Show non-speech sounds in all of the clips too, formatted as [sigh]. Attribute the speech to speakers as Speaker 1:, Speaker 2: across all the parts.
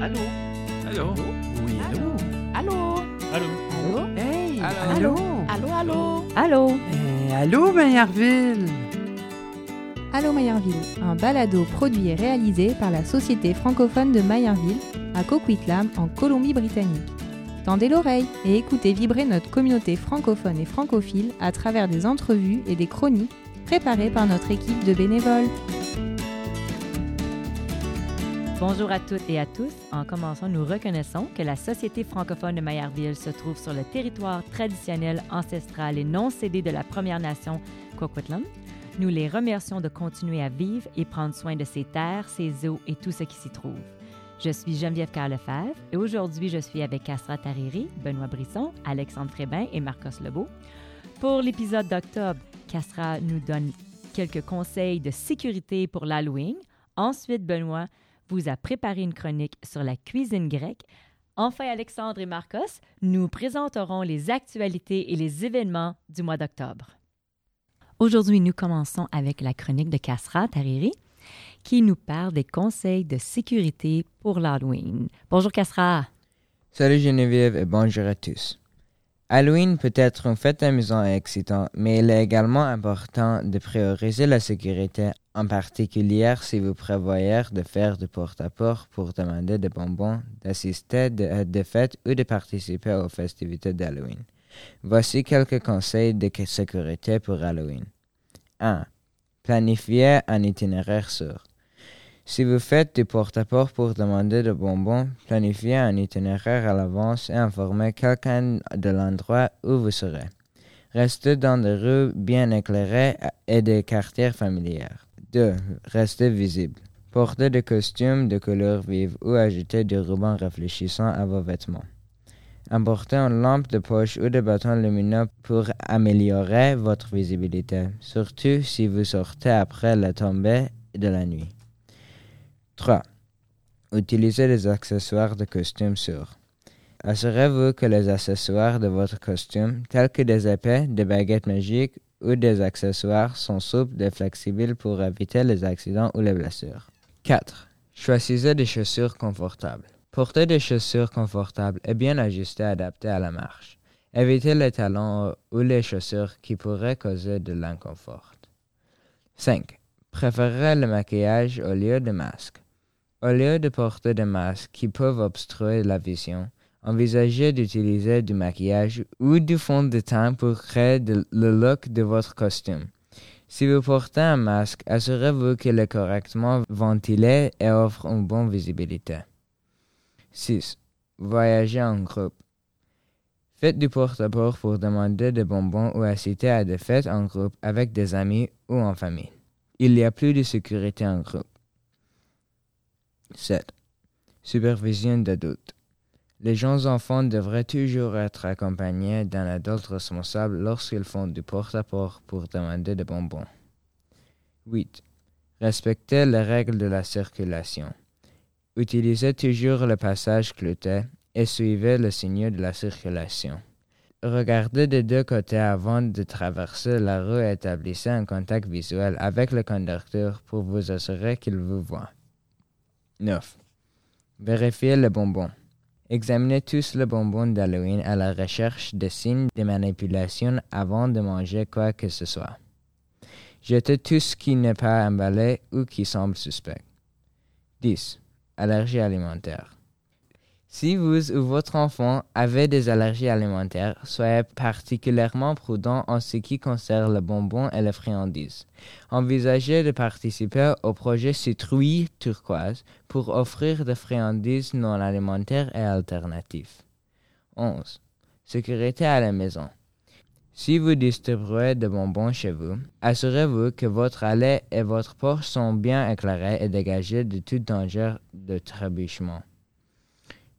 Speaker 1: Allô?
Speaker 2: Allô? Oui, allô?
Speaker 3: Allô?
Speaker 2: Allô?
Speaker 3: Allô?
Speaker 1: Hey!
Speaker 3: Allô? Allô, allô?
Speaker 4: Allô?
Speaker 2: Eh, allô, Maillardville?
Speaker 4: Allô Mayerville, un balado produit et réalisé par la Société francophone de Mayerville à Coquitlam en Colombie-Britannique. Tendez l'oreille et écoutez vibrer notre communauté francophone et francophile à travers des entrevues et des chroniques préparées par notre équipe de bénévoles.
Speaker 5: Bonjour à toutes et à tous. En commençant, nous reconnaissons que la Société francophone de Mayerville se trouve sur le territoire traditionnel, ancestral et non cédé de la Première Nation Coquitlam. Nous les remercions de continuer à vivre et prendre soin de ces terres, ces eaux et tout ce qui s'y trouve. Je suis Geneviève Carlefebvre et aujourd'hui, je suis avec Castra Tariri, Benoît Brisson, Alexandre Trébin et Marcos Lebeau. Pour l'épisode d'octobre, Castra nous donne quelques conseils de sécurité pour l'Halloween. Ensuite, Benoît vous a préparé une chronique sur la cuisine grecque. Enfin, Alexandre et Marcos nous présenteront les actualités et les événements du mois d'octobre. Aujourd'hui, nous commençons avec la chronique de Castra Tariri qui nous parle des conseils de sécurité pour l'Halloween. Bonjour Castra.
Speaker 1: Salut Geneviève et bonjour à tous. Halloween peut être une fête amusante et excitante, mais il est également important de prioriser la sécurité, en particulier si vous prévoyez de faire du porte-à-porte pour demander des bonbons, d'assister à des fêtes ou de participer aux festivités d'Halloween. Voici quelques conseils de sécurité pour Halloween. 1. Planifiez un itinéraire sûr. Si vous faites du porte-à-porte pour demander des bonbons, planifiez un itinéraire à l'avance et informez quelqu'un de l'endroit où vous serez. Restez dans des rues bien éclairées et des quartiers familiers. 2. Restez visible. Portez des costumes de couleurs vives ou ajoutez du ruban réfléchissant à vos vêtements. Apportez une lampe de poche ou des bâtons lumineux pour améliorer votre visibilité, surtout si vous sortez après la tombée de la nuit. 3. Utilisez des accessoires de costume sûrs. Assurez-vous que les accessoires de votre costume, tels que des épées, des baguettes magiques ou des accessoires, sont souples et flexibles pour éviter les accidents ou les blessures. 4. Choisissez des chaussures confortables. Portez des chaussures confortables et bien ajustées adaptées à la marche. Évitez les talons ou les chaussures qui pourraient causer de l'inconfort. 5. Préférez le maquillage au lieu de masque. Au lieu de porter des masques qui peuvent obstruer la vision, envisagez d'utiliser du maquillage ou du fond de teint pour créer le look de votre costume. Si vous portez un masque, assurez-vous qu'il est correctement ventilé et offre une bonne visibilité. 6. Voyagez en groupe. Faites du porte-à-porte pour demander des bonbons ou assister à des fêtes en groupe avec des amis ou en famille. Il y a plus de sécurité en groupe. 7. Supervision d'adultes. Les jeunes enfants devraient toujours être accompagnés d'un adulte responsable lorsqu'ils font du porte-à-porte pour demander des bonbons. 8. Respectez les règles de la circulation. Utilisez toujours le passage clouté et suivez le signaux de la circulation. Regardez des deux côtés avant de traverser la rue et établissez un contact visuel avec le conducteur pour vous assurer qu'il vous voit. 9. Vérifiez les bonbons. Examinez tous les bonbons d'Halloween à la recherche de signes de manipulation avant de manger quoi que ce soit. Jetez tout ce qui n'est pas emballé ou qui semble suspect. 10. Allergies alimentaires. Si vous ou votre enfant avez des allergies alimentaires, soyez particulièrement prudent en ce qui concerne les bonbons et les friandises. Envisagez de participer au projet Citrouille Turquoise pour offrir des friandises non alimentaires et alternatives. 11. Sécurité à la maison. Si vous distribuez des bonbons chez vous, assurez-vous que votre allée et votre porche sont bien éclairées et dégagées de tout danger de trébuchement.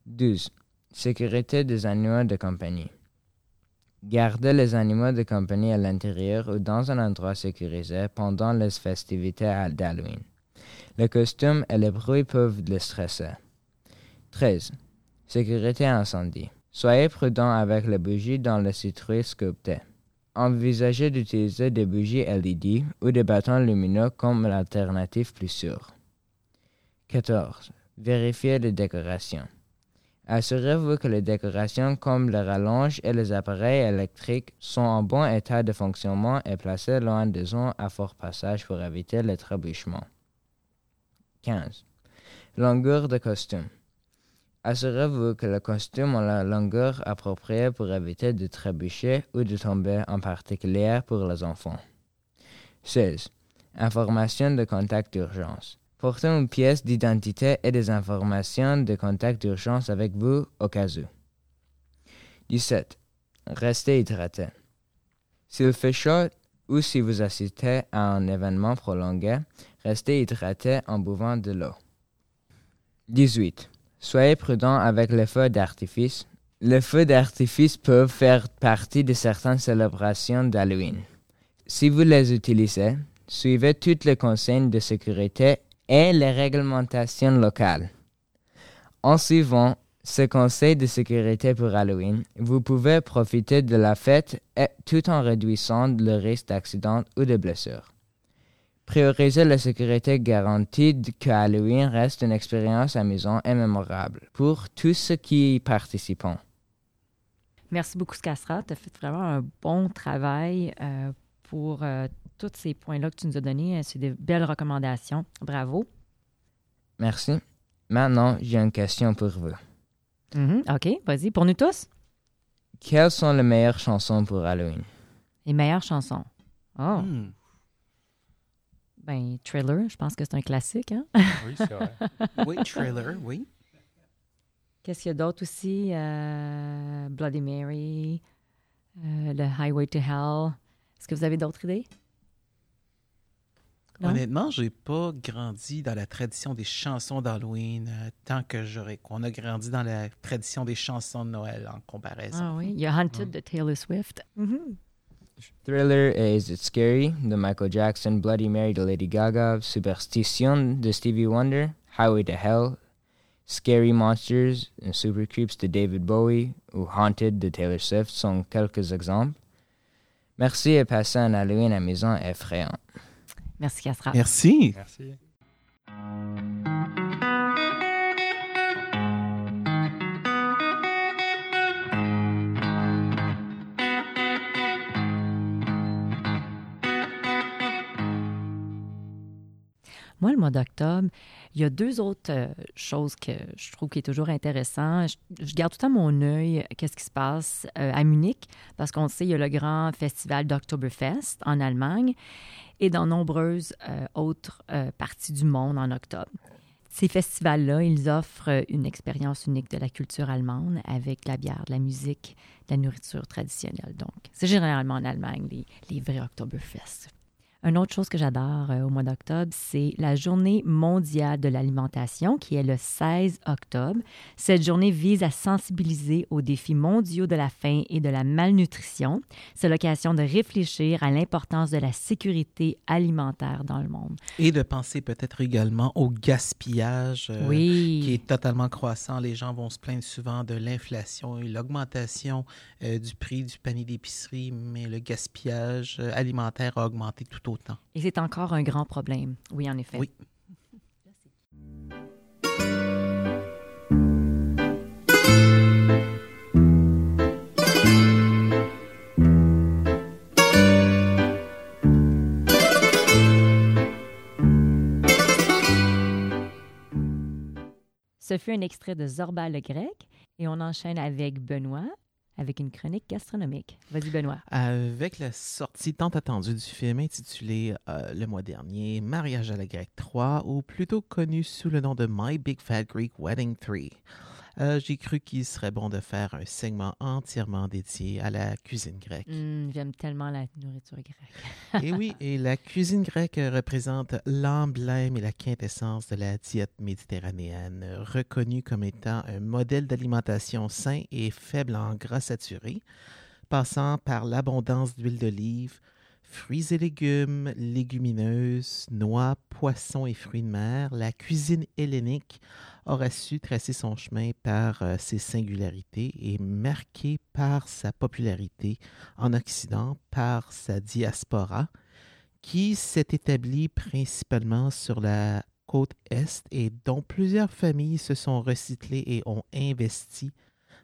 Speaker 1: 12. Sécurité des animaux de compagnie. Gardez les animaux de compagnie à l'intérieur ou dans un endroit sécurisé pendant les festivités d'Halloween. Le costume et les bruits peuvent les stresser. 13. Sécurité incendie. Soyez prudent avec les bougies dans les citrouilles sculptées. Envisagez d'utiliser des bougies LED ou des bâtons lumineux comme l'alternative plus sûre. 14. Vérifiez les décorations. Assurez-vous que les décorations comme les rallonges et les appareils électriques sont en bon état de fonctionnement et placés loin des zones à fort passage pour éviter les trébuchements. 15. Longueur de costume. Assurez-vous que le costume a la longueur appropriée pour éviter de trébucher ou de tomber, en particulier pour les enfants. 16. Information de contact d'urgence. Portez une pièce d'identité et des informations de contact d'urgence avec vous au cas où. 17. Restez hydraté. S'il fait chaud ou si vous assistez à un événement prolongé, restez hydraté en buvant de l'eau. 18. Soyez prudent avec les feux d'artifice. Les feux d'artifice peuvent faire partie de certaines célébrations d'Halloween. Si vous les utilisez, suivez toutes les consignes de sécurité et les réglementations locales. En suivant ce conseil de sécurité pour Halloween, vous pouvez profiter de la fête tout en réduisant le risque d'accident ou de blessures. Priorisez la sécurité garantie que Halloween reste une expérience amusante et mémorable pour tous ceux qui y participent.
Speaker 5: Merci beaucoup, Scassra. Tu as fait vraiment un bon travail euh, pour euh, tous ces points-là que tu nous as donnés. C'est des belles recommandations. Bravo.
Speaker 1: Merci. Maintenant, j'ai une question pour vous.
Speaker 5: Mhm. OK, vas-y. Pour nous tous,
Speaker 1: Quelles sont les meilleures chansons pour Halloween?
Speaker 5: les meilleures chansons. Oh,
Speaker 2: Hmm.
Speaker 5: ben, Thriller, je pense que c'est un classique. Hein?
Speaker 6: Oui, c'est vrai. [laughs]
Speaker 2: Oui, trailer, oui.
Speaker 5: Qu'est-ce qu'il y a d'autre aussi? Euh, Bloody Mary, euh, The Highway to Hell. Est-ce que vous avez d'autres idées? Non?
Speaker 2: Honnêtement, j'ai pas grandi dans la tradition des chansons d'Halloween euh, tant que j'aurais qu'on a grandi dans la tradition des chansons de Noël en comparaison.
Speaker 5: Ah oui, il y a Hunted de Taylor Swift. Mhm.
Speaker 1: Thriller et Is It Scary de Michael Jackson, Bloody Mary de Lady Gaga, Superstition de Stevie Wonder, Highway to Hell, Scary Monsters and Super Creeps de David Bowie ou Haunted de Taylor Swift sont quelques exemples. Merci et passez un Halloween amusant et effrayant.
Speaker 5: Merci, Castra.
Speaker 2: Merci.
Speaker 6: Merci.
Speaker 5: Moi, le mois d'octobre, il y a deux autres euh, choses que je trouve qui est toujours intéressant. Je, je garde tout le temps mon œil, euh, qu'est-ce qui se passe euh, à Munich, parce qu'on sait, il y a le grand festival d'Oktoberfest en Allemagne et dans nombreuses euh, autres euh, parties du monde en octobre. Ces festivals-là, ils offrent une expérience unique de la culture allemande avec la bière, de la musique, de la nourriture traditionnelle. Donc, c'est généralement en Allemagne, les, les vrais Oktoberfest. Une autre chose que j'adore euh, au mois d'octobre, c'est la journée mondiale de l'alimentation qui est le 16 octobre. Cette journée vise à sensibiliser aux défis mondiaux de la faim et de la malnutrition. C'est l'occasion de réfléchir à l'importance de la sécurité alimentaire dans le monde.
Speaker 2: Et de penser peut-être également au gaspillage euh,
Speaker 5: oui.
Speaker 2: qui est totalement croissant. Les gens vont se plaindre souvent de l'inflation et l'augmentation euh, du prix du panier d'épicerie, mais le gaspillage alimentaire a augmenté tout autant.
Speaker 5: Et c'est encore un grand problème. Oui, en effet.
Speaker 2: Oui.
Speaker 5: Ce fut un extrait de Zorba le grec et on enchaîne avec Benoît avec une chronique gastronomique. Vas-y, Benoît.
Speaker 7: Avec la sortie tant attendue du film intitulé euh, le mois dernier Mariage à la grecque 3, ou plutôt connu sous le nom de My Big Fat Greek Wedding 3, euh, j'ai cru qu'il serait bon de faire un segment entièrement dédié à la cuisine grecque.
Speaker 5: Hum, J'aime tellement la nourriture grecque.
Speaker 7: Et oui, [laughs] et la cuisine grecque représente l'emblème et la quintessence de la diète méditerranéenne, reconnue comme étant un modèle d'alimentation sain et faible en gras saturés, passant par l'abondance d'huile d'olive, fruits et légumes, légumineuses, noix, poissons et fruits de mer, la cuisine hellénique aura su tracer son chemin par euh, ses singularités et marquée par sa popularité en Occident, par sa diaspora, qui s'est établie principalement sur la côte Est et dont plusieurs familles se sont recyclées et ont investi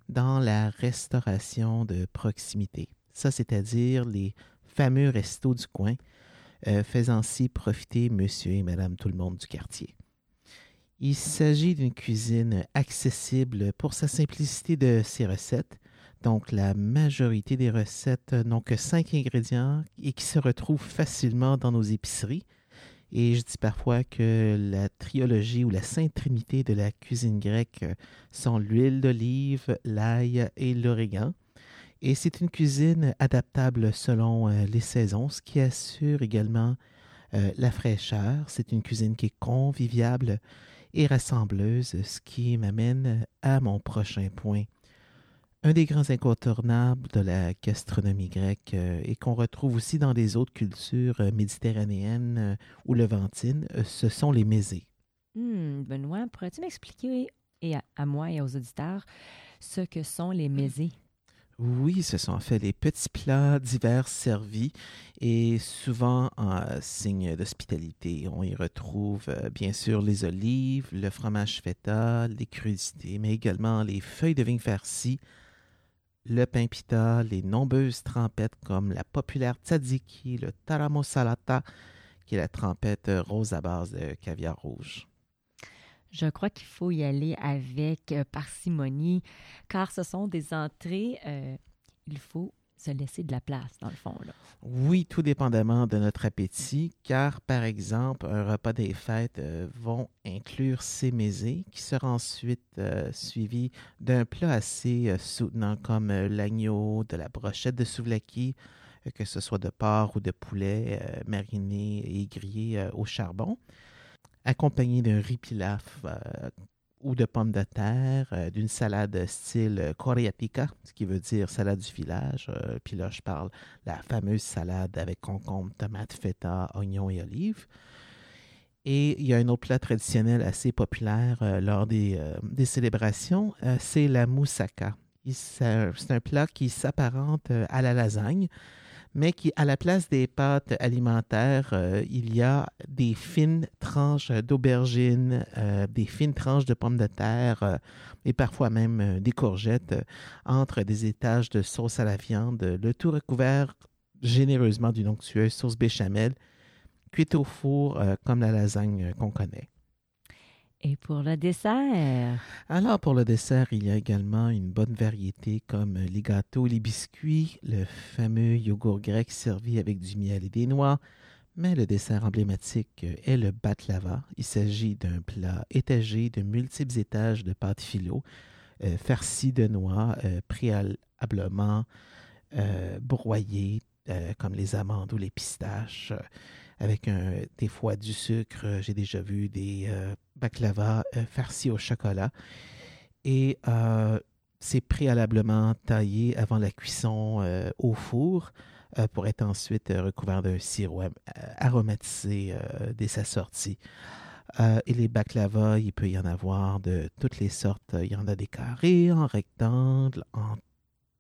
Speaker 7: dans la restauration de proximité. Ça, c'est-à-dire les fameux restos du coin, euh, faisant ainsi profiter monsieur et madame tout le monde du quartier. Il s'agit d'une cuisine accessible pour sa simplicité de ses recettes. Donc, la majorité des recettes n'ont que cinq ingrédients et qui se retrouvent facilement dans nos épiceries. Et je dis parfois que la triologie ou la sainte trinité de la cuisine grecque sont l'huile d'olive, l'ail et l'origan. Et c'est une cuisine adaptable selon euh, les saisons, ce qui assure également euh, la fraîcheur. C'est une cuisine qui est conviviable et rassembleuse, ce qui m'amène à mon prochain point. Un des grands incontournables de la gastronomie grecque euh, et qu'on retrouve aussi dans les autres cultures méditerranéennes ou levantines, ce sont les mésés.
Speaker 5: Hmm, Benoît, pourrais-tu m'expliquer et à, à moi et aux auditeurs ce que sont les mésés?
Speaker 7: Oui, ce sont en fait des petits plats divers servis et souvent en signe d'hospitalité. On y retrouve euh, bien sûr les olives, le fromage feta, les crudités, mais également les feuilles de vigne farcies, le pain pita, les nombreuses trempettes comme la populaire tzatziki, le taramo salata, qui est la trempette rose à base de caviar rouge.
Speaker 5: Je crois qu'il faut y aller avec euh, parcimonie, car ce sont des entrées. euh, il faut se laisser de la place, dans le fond.
Speaker 7: Oui, tout dépendamment de notre appétit, car par exemple, un repas des fêtes euh, vont inclure ces mésés, qui sera ensuite euh, suivi d'un plat assez soutenant comme l'agneau, de la brochette de souvlaki, que ce soit de porc ou de poulet mariné et grillé au charbon, accompagné d'un riz pilaf euh, ou de pommes de terre, euh, d'une salade style coriatica, ce qui veut dire salade du village. Euh, puis là, je parle la fameuse salade avec concombre, tomate, feta, oignons et olives. Et il y a un autre plat traditionnel assez populaire lors des, des célébrations, c'est la moussaka. C'est un plat qui s'apparente à la lasagne, mais qui, à la place des pâtes alimentaires, euh, il y a des fines tranches d'aubergines, euh, des fines tranches de pommes de terre euh, et parfois même des courgettes entre des étages de sauce à la viande, le tout recouvert généreusement d'une onctueuse sauce béchamel cuite au four comme la lasagne qu'on connaît.
Speaker 5: Et pour le dessert,
Speaker 7: Alors, pour le dessert, il y a également une bonne variété comme les gâteaux les biscuits, le fameux yogourt grec servi avec du miel et des noix. Mais le dessert emblématique est le baklava. Il s'agit d'un plat étagé de multiples étages de pâte philo, euh, farci de noix, euh, préalablement euh, broyées, euh, comme les amandes ou les pistaches, euh, avec des fois du sucre. J'ai déjà vu des baklava euh, farcis au chocolat. Et euh, c'est préalablement taillé avant la cuisson euh, au four pour être ensuite recouvert d'un sirop aromatisé dès sa sortie. Et les baklava, il peut y en avoir de toutes les sortes. Il y en a des carrés, en rectangle, en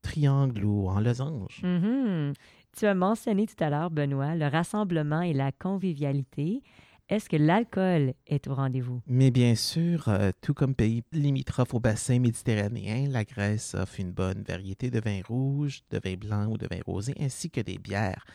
Speaker 7: triangle ou en losange.
Speaker 5: Mhm. tu as mentionné tout à l'heure, Benoît, le rassemblement et la convivialité. Est-ce que l'alcool est au rendez-vous?
Speaker 7: Mais bien sûr, euh, tout comme pays limitrophe au bassin méditerranéen, la Grèce offre une bonne variété de vins rouges, de vins blancs ou de vins rosés, ainsi que des bières.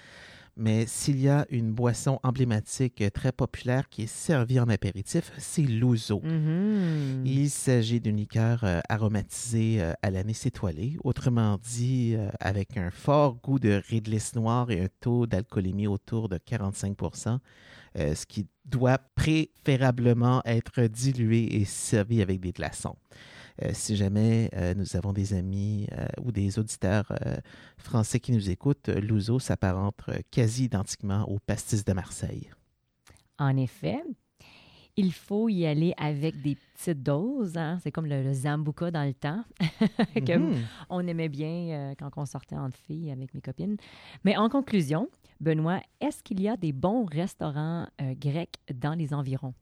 Speaker 7: Mais s'il y a une boisson emblématique euh, très populaire qui est servie en apéritif, c'est l'ouzo.
Speaker 5: Mhm.
Speaker 7: Il s'agit d'une liqueur euh, aromatisée euh, à l'anis étoilé, autrement dit euh, avec un fort goût de réglisse noire et un taux d'alcoolémie autour de 45% euh, ce qui doit préférablement être dilué et servi avec des glaçons. Euh, si jamais euh, nous avons des amis euh, ou des auditeurs français qui nous écoutent, l'ouzo s'apparente quasi identiquement au pastis de Marseille.
Speaker 5: En effet, il faut y aller avec des petites doses. hein. C'est comme le, le Zambuca dans le temps, [laughs] que
Speaker 7: Mhm.
Speaker 5: on aimait bien euh, quand on sortait entre filles avec mes copines. Mais en conclusion, Benoît, est-ce qu'il y a des bons restaurants euh, grecs dans les environs?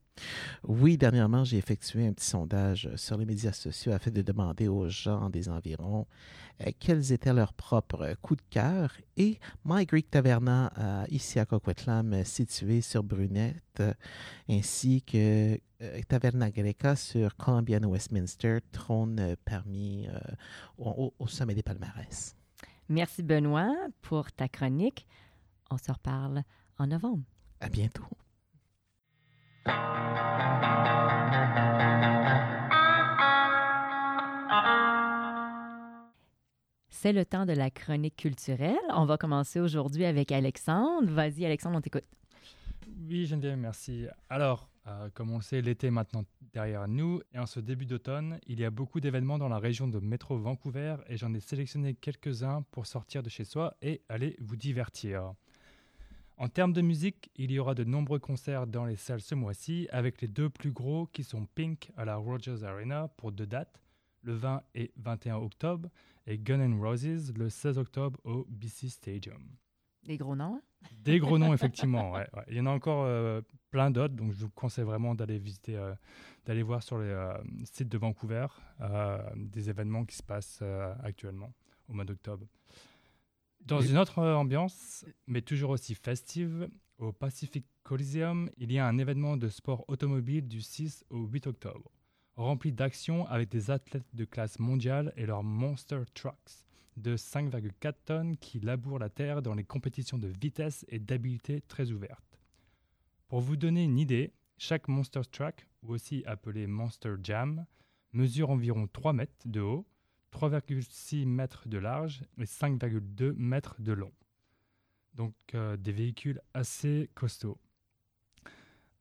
Speaker 7: Oui, dernièrement, j'ai effectué un petit sondage sur les médias sociaux afin de demander aux gens des environs euh, quels étaient leurs propres coups de cœur. Et My Greek Taverna, euh, ici à Coquitlam, situé sur Brunette, ainsi que euh, Taverna Greca sur Columbian Westminster, trône parmi au, au sommet des palmarès.
Speaker 5: Merci Benoît pour ta chronique. On se reparle en novembre.
Speaker 7: À bientôt.
Speaker 5: C'est le temps de la chronique culturelle. On va commencer aujourd'hui avec Alexandre. Vas-y, Alexandre, on t'écoute.
Speaker 6: Oui, Geneviève, merci. Alors, euh, comme on le sait, l'été est maintenant derrière nous et en ce début d'automne, il y a beaucoup d'événements dans la région de métro Vancouver et j'en ai sélectionné quelques-uns pour sortir de chez soi et aller vous divertir. En termes de musique, il y aura de nombreux concerts dans les salles ce mois-ci, avec les deux plus gros qui sont Pink à la Rogers Arena pour deux dates, le 20 et 21 octobre, et Gun N' Roses le 16 octobre au BC Stadium.
Speaker 5: Des gros noms hein?
Speaker 6: Des gros noms, [laughs] effectivement. Ouais, Il y en a encore euh, plein d'autres, donc je vous conseille vraiment d'aller visiter, euh, d'aller voir sur les euh, sites de Vancouver des événements qui se passent actuellement au mois d'octobre. Dans une autre ambiance, mais toujours aussi festive, au Pacific Coliseum, il y a un événement de sport automobile du 6 au 8 octobre, rempli d'actions avec des athlètes de classe mondiale et leurs Monster Trucks de 5,4 tonnes qui labourent la terre dans les compétitions de vitesse et d'habileté très ouvertes. Pour vous donner une idée, chaque Monster Truck, ou aussi appelé Monster Jam, mesure environ 3 mètres de haut 3,6 mètres de large et 5,2 mètres de long. Donc euh, des véhicules assez costauds.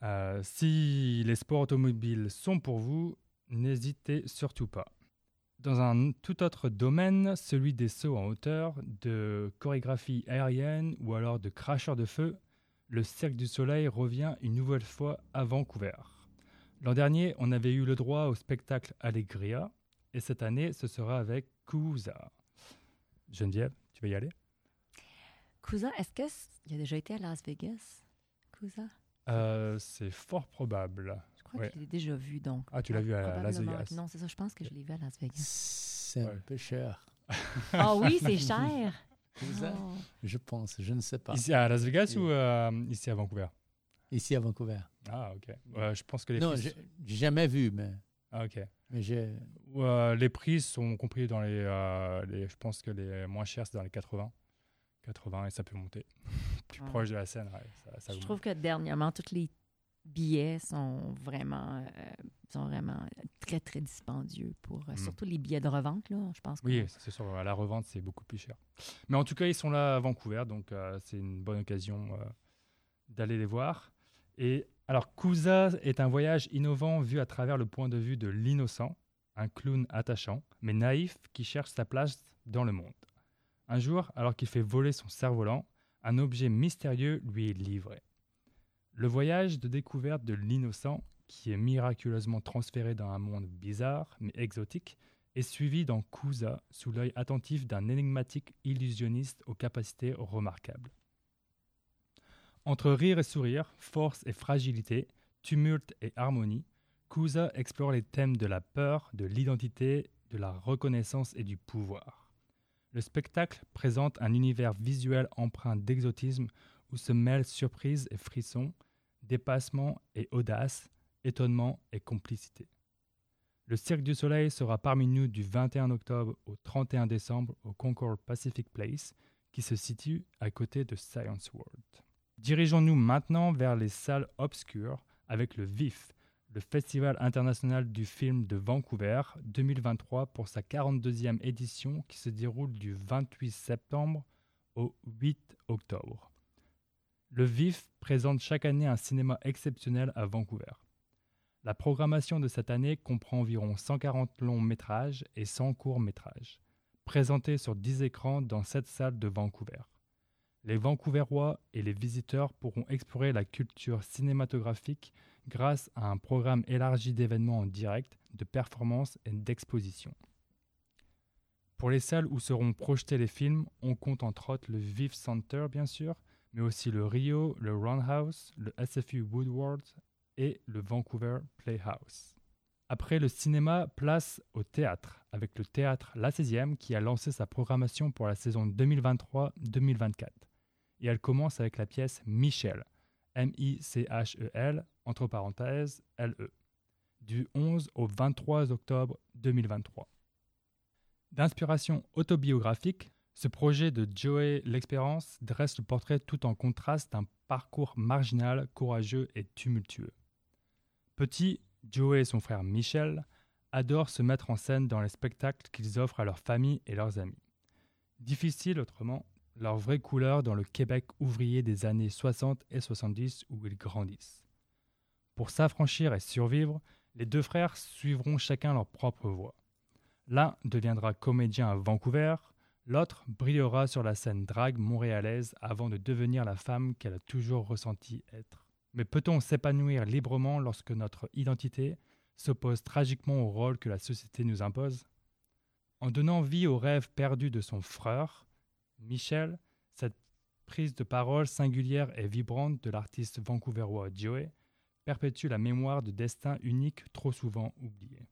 Speaker 6: Euh, si les sports automobiles sont pour vous, n'hésitez surtout pas. Dans un tout autre domaine, celui des sauts en hauteur, de chorégraphie aérienne ou alors de cracheurs de feu, le Cirque du Soleil revient une nouvelle fois à Vancouver. L'an dernier, on avait eu le droit au spectacle Allegria, et cette année, ce sera avec Kusa. Geneviève, tu veux y aller?
Speaker 5: Kusa, est-ce qu'il a déjà été à Las Vegas Kusa
Speaker 6: euh, C'est fort probable.
Speaker 5: Je crois que je l'ai déjà vu, donc.
Speaker 6: Ah, tu l'as vu à Las Vegas
Speaker 5: Non, c'est ça, je pense que je l'ai vu à Las Vegas.
Speaker 8: C'est un peu cher.
Speaker 5: Ah oui, c'est [laughs] cher
Speaker 8: Kusa oh. Je pense, je ne sais pas.
Speaker 6: Ici à Las Vegas ou euh, ici à Vancouver?
Speaker 8: Ici à Vancouver.
Speaker 6: Ah, ok. je pense que les
Speaker 8: Non, j'ai jamais vu, mais...
Speaker 6: Ah, ok.
Speaker 8: Mais j'ai...
Speaker 6: Euh, les prix sont compris dans euh, les, Je pense que les moins chers, c'est dans les 80. 80 et ça peut monter. [laughs] Plus proche de la scène,
Speaker 5: Je trouve que dernièrement, tous les billets sont vraiment, euh, sont vraiment très, très dispendieux pour mm. surtout les billets de revente. Là, je pense
Speaker 6: oui, c'est sûr. À la revente, c'est beaucoup plus cher. Mais en tout cas, ils sont là à Vancouver, donc c'est une bonne occasion d'aller les voir. Et alors, Kusa est un voyage innovant vu à travers le point de vue de l'innocent, un clown attachant, mais naïf qui cherche sa place dans le monde. Un jour, alors qu'il fait voler son cerf-volant, un objet mystérieux lui est livré. Le voyage de découverte de l'innocent, qui est miraculeusement transféré dans un monde bizarre mais exotique, est suivi dans Kusa sous l'œil attentif d'un énigmatique illusionniste aux capacités remarquables. Entre rire et sourire, force et fragilité, tumulte et harmonie, Kusa explore les thèmes de la peur, de l'identité, de la reconnaissance et du pouvoir. Le spectacle présente un univers visuel empreint d'exotisme où se mêlent surprise et frisson, dépassement et audace, étonnement et complicité. Le Cirque du Soleil sera parmi nous du 21 octobre au 31 décembre au Concord Pacific Place, qui se situe à côté de Science World. Dirigeons-nous maintenant vers les salles obscures avec le VIF, le Festival international du film de Vancouver 2023 pour sa 42e édition qui se déroule du 28 septembre au 8 octobre. Le VIF présente chaque année un cinéma exceptionnel à Vancouver. La programmation de cette année comprend environ 140 longs métrages et 100 courts métrages, présentés sur 10 écrans dans 7 salles de Vancouver les Vancouverois et les visiteurs pourront explorer la culture cinématographique grâce à un programme élargi d'événements en direct, de performances et d'expositions. Pour les salles où seront projetés les films, on compte entre autres le Vive Center, bien sûr, mais aussi le Rio, le Roundhouse, le SFU Woodward et le Vancouver Playhouse. Après le cinéma, place au théâtre, avec le théâtre La 16e qui a lancé sa programmation pour la saison 2023-2024. Et elle commence avec la pièce Michel, M-I-C-H-E-L, entre parenthèses, L-E, du 11 au 23 octobre 2023. D'inspiration autobiographique, ce projet de Joey L'Expérience dresse le portrait tout en contraste d'un parcours marginal, courageux et tumultueux. Petit, Joey et son frère Michel adorent se mettre en scène dans les spectacles qu'ils offrent à leur famille et leurs amis. Difficile autrement, leur vraie couleur dans le Québec ouvrier des années 60 et 70 où ils grandissent. Pour s'affranchir et survivre, les deux frères suivront chacun leur propre voie. L'un deviendra comédien à Vancouver, l'autre brillera sur la scène drague montréalaise avant de devenir la femme qu'elle a toujours ressenti être. Mais peut-on s'épanouir librement lorsque notre identité s'oppose tragiquement au rôle que la société nous impose? En donnant vie au rêve perdu de son frère, Michel, cette prise de parole singulière et vibrante de l'artiste vancouverois Joey perpétue la mémoire de destins uniques trop souvent oubliés.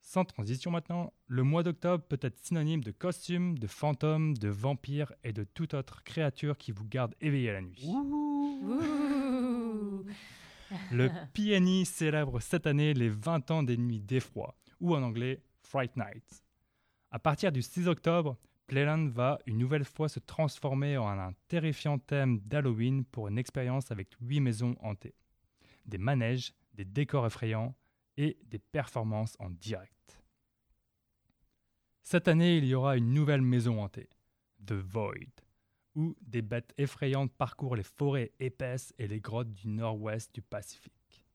Speaker 6: Sans transition maintenant, le mois d'octobre peut être synonyme de costumes, de fantômes, de vampires et de toute autre créature qui vous garde éveillé la nuit. Le PNI célèbre cette année les 20 ans des nuits d'effroi, ou en anglais Fright Nights. À partir du 6 octobre, Playland va une nouvelle fois se transformer en un terrifiant thème d'Halloween pour une expérience avec huit maisons hantées. Des manèges, des décors effrayants et des performances en direct. Cette année, il y aura une nouvelle maison hantée, The Void, où des bêtes effrayantes parcourent les forêts épaisses et les grottes du nord-ouest du Pacifique.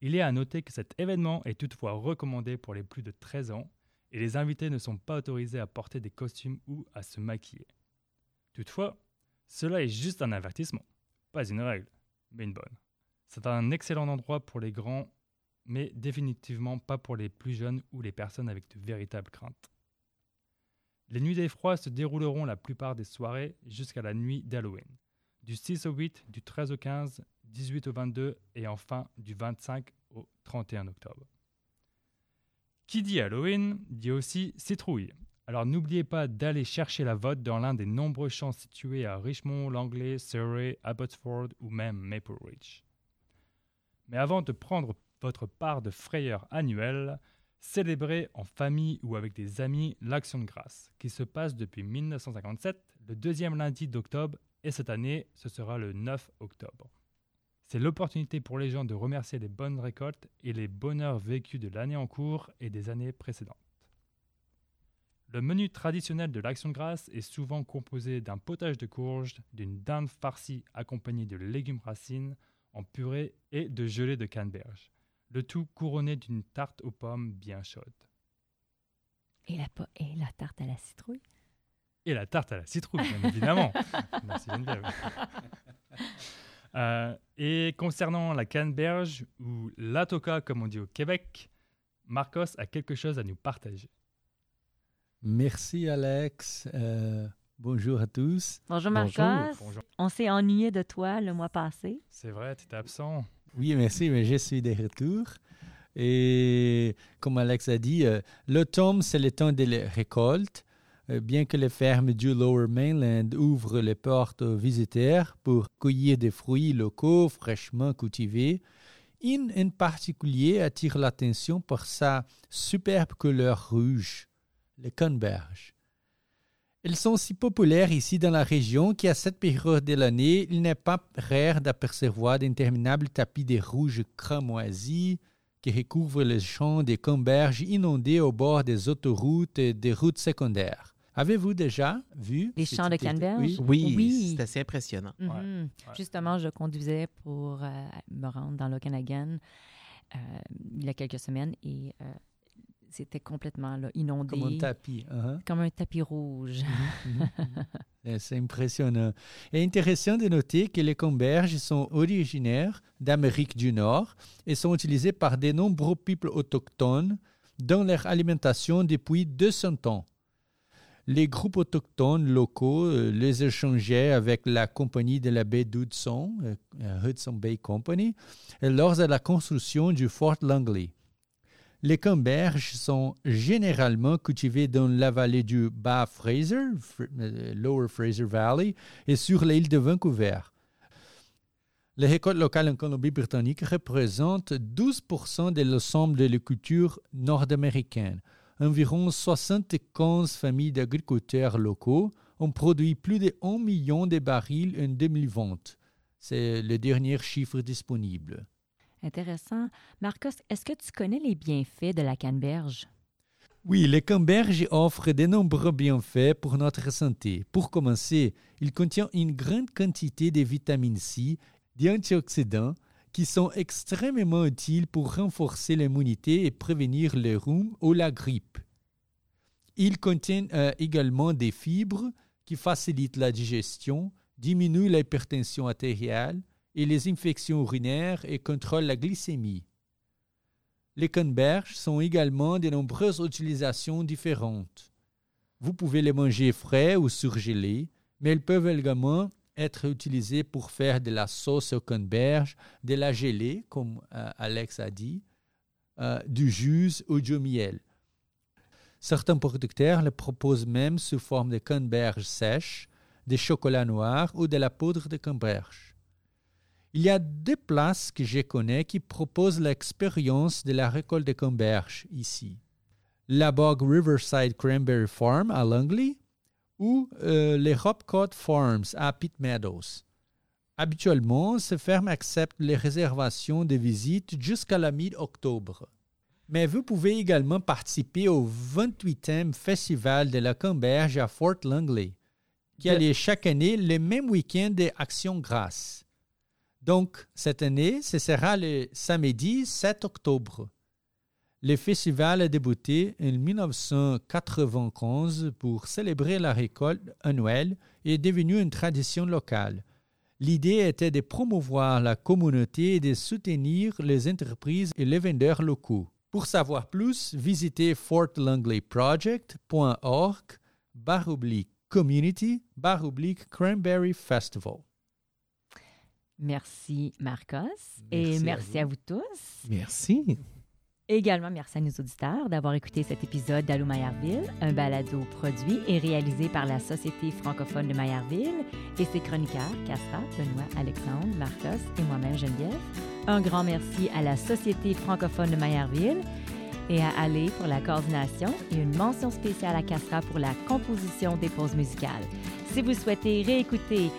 Speaker 6: Il est à noter que cet événement est toutefois recommandé pour les plus de 13 ans et les invités ne sont pas autorisés à porter des costumes ou à se maquiller. Toutefois, cela est juste un avertissement, pas une règle, mais une bonne. C'est un excellent endroit pour les grands, mais définitivement pas pour les plus jeunes ou les personnes avec de véritables craintes. Les nuits d'effroi se dérouleront la plupart des soirées jusqu'à la nuit d'Halloween, du 6 au 8, du 13 au 15, 18 au 22 et enfin du 25 au 31 octobre. Qui dit Halloween dit aussi citrouille. Alors n'oubliez pas d'aller chercher la vote dans l'un des nombreux champs situés à Richmond, Langley, Surrey, Abbotsford ou même Maple Ridge. Mais avant de prendre votre part de frayeur annuelle, célébrez en famille ou avec des amis l'Action de grâce, qui se passe depuis 1957, le deuxième lundi d'octobre, et cette année, ce sera le 9 octobre. C'est l'opportunité pour les gens de remercier les bonnes récoltes et les bonheurs vécus de l'année en cours et des années précédentes. Le menu traditionnel de l'Action de grâce est souvent composé d'un potage de courge, d'une dinde farcie accompagnée de légumes racines en purée et de gelée de canneberge, le tout couronné d'une tarte aux pommes bien chaude.
Speaker 5: Et la, po- et la tarte à la citrouille?
Speaker 6: Et la tarte à la citrouille, bien évidemment. [laughs] Merci Geneviève. Euh, et concernant la canneberge, ou la toca comme on dit au Québec, Marcos a quelque chose à nous partager.
Speaker 8: Merci Alex. Euh, bonjour à tous.
Speaker 5: Bonjour Marcos.
Speaker 6: Bonjour.
Speaker 5: On s'est ennuyé de toi le mois passé.
Speaker 6: C'est vrai, tu étais absent.
Speaker 8: Oui, merci, mais je suis de retour. Et comme Alex a dit, euh, l'automne, c'est le temps de la récolte. Euh, bien que les fermes du Lower Mainland ouvrent les portes aux visiteurs pour cueillir des fruits locaux fraîchement cultivés, une en particulier attire l'attention par sa superbe couleur rouge, les canneberges. Elles sont si populaires ici dans la région qu'à cette période de l'année, il n'est pas rare d'apercevoir d'interminables tapis de rouge cramoisi qui recouvrent les champs des canneberges inondés au bord des autoroutes et des routes secondaires. Avez-vous déjà vu
Speaker 5: Les champs de
Speaker 8: type
Speaker 5: canneberges?
Speaker 8: Oui.
Speaker 7: C'est assez impressionnant.
Speaker 5: Mhm.
Speaker 6: ouais.
Speaker 5: Justement, je conduisais pour euh, me rendre dans l'Okanagan euh, il y a quelques semaines et euh, c'était complètement là, inondé.
Speaker 8: Comme un tapis.
Speaker 5: Comme un tapis rouge.
Speaker 8: Mhm, mhm. Eh, C'est impressionnant. Et intéressant de noter que les canneberges sont originaires d'Amérique du Nord et sont utilisés par de nombreux peuples autochtones dans leur alimentation depuis 200 ans. Les groupes autochtones locaux euh, les échangeaient avec la compagnie de la baie d'Hudson, euh, Hudson Bay Company, lors de la construction du Fort Langley. Les camberges sont généralement cultivés dans la vallée du Bas Fraser, euh, Lower Fraser Valley, et sur l'île de Vancouver. Les récoltes locales en Colombie-Britannique représentent 12% de l'ensemble de la culture nord-américaine. Environ 75 familles d'agriculteurs locaux ont produit plus de 1 million de barils en 2020. C'est le dernier chiffre disponible.
Speaker 5: Intéressant. Marcos, est-ce que tu connais les bienfaits de la canneberge?
Speaker 8: Oui, les canneberges offrent de nombreux bienfaits pour notre santé. Pour commencer, il contient une grande quantité de vitamine C, d'antioxydants, qui sont extrêmement utiles pour renforcer l'immunité et prévenir le rhume ou la grippe. Il contient euh, également des fibres qui facilitent la digestion, diminuent l'hypertension artérielle, et les infections urinaires et contrôlent la glycémie. Les canneberges sont également de nombreuses utilisations différentes. Vous pouvez les manger frais ou surgelés, mais elles peuvent également être utilisées pour faire de la sauce aux canneberges, de la gelée, comme euh, Alex a dit, euh, du jus ou du miel. Certains producteurs le proposent même sous forme de canneberges sèches, de chocolat noir ou de la poudre de canneberge. Il y a deux places que je connais qui proposent l'expérience de la récolte de canneberges ici. La Bog Riverside Cranberry Farm à Langley ou euh, les Hopcott Farms à Pitt Meadows. Habituellement, ces fermes acceptent les réservations de visite jusqu'à la mi-octobre. Mais vous pouvez également participer au 28e Festival de la Canneberge à Fort Langley, qui a lieu chaque année le même week-end d'Action Grâce. Donc, cette année, ce sera le samedi 7 octobre. Le festival a débuté en 1995 pour célébrer la récolte annuelle et est devenu une tradition locale. L'idée était de promouvoir la communauté et de soutenir les entreprises et les vendeurs locaux. Pour savoir plus, visitez fortlangleyproject.org barre community barre cranberry festival.
Speaker 5: Merci, Marcos. et merci à vous. tous.
Speaker 7: Merci.
Speaker 5: Également, merci à nos auditeurs d'avoir écouté cet épisode d'Allô Maillardville, un balado produit et réalisé par la Société francophone de Maillardville et ses chroniqueurs, Castra, Benoît, Alexandre, Marcos et moi-même, Geneviève. Un grand merci à la Société francophone de Maillardville et à Ali pour la coordination et une mention spéciale à Castra pour la composition des pauses musicales. Si vous souhaitez réécouter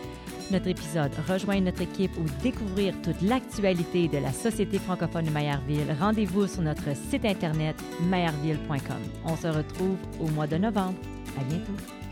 Speaker 5: notre épisode, rejoindre notre équipe ou découvrir toute l'actualité de la Société francophone de Maillardville, rendez-vous sur notre site internet maillardville.com. On se retrouve au mois de novembre. À bientôt.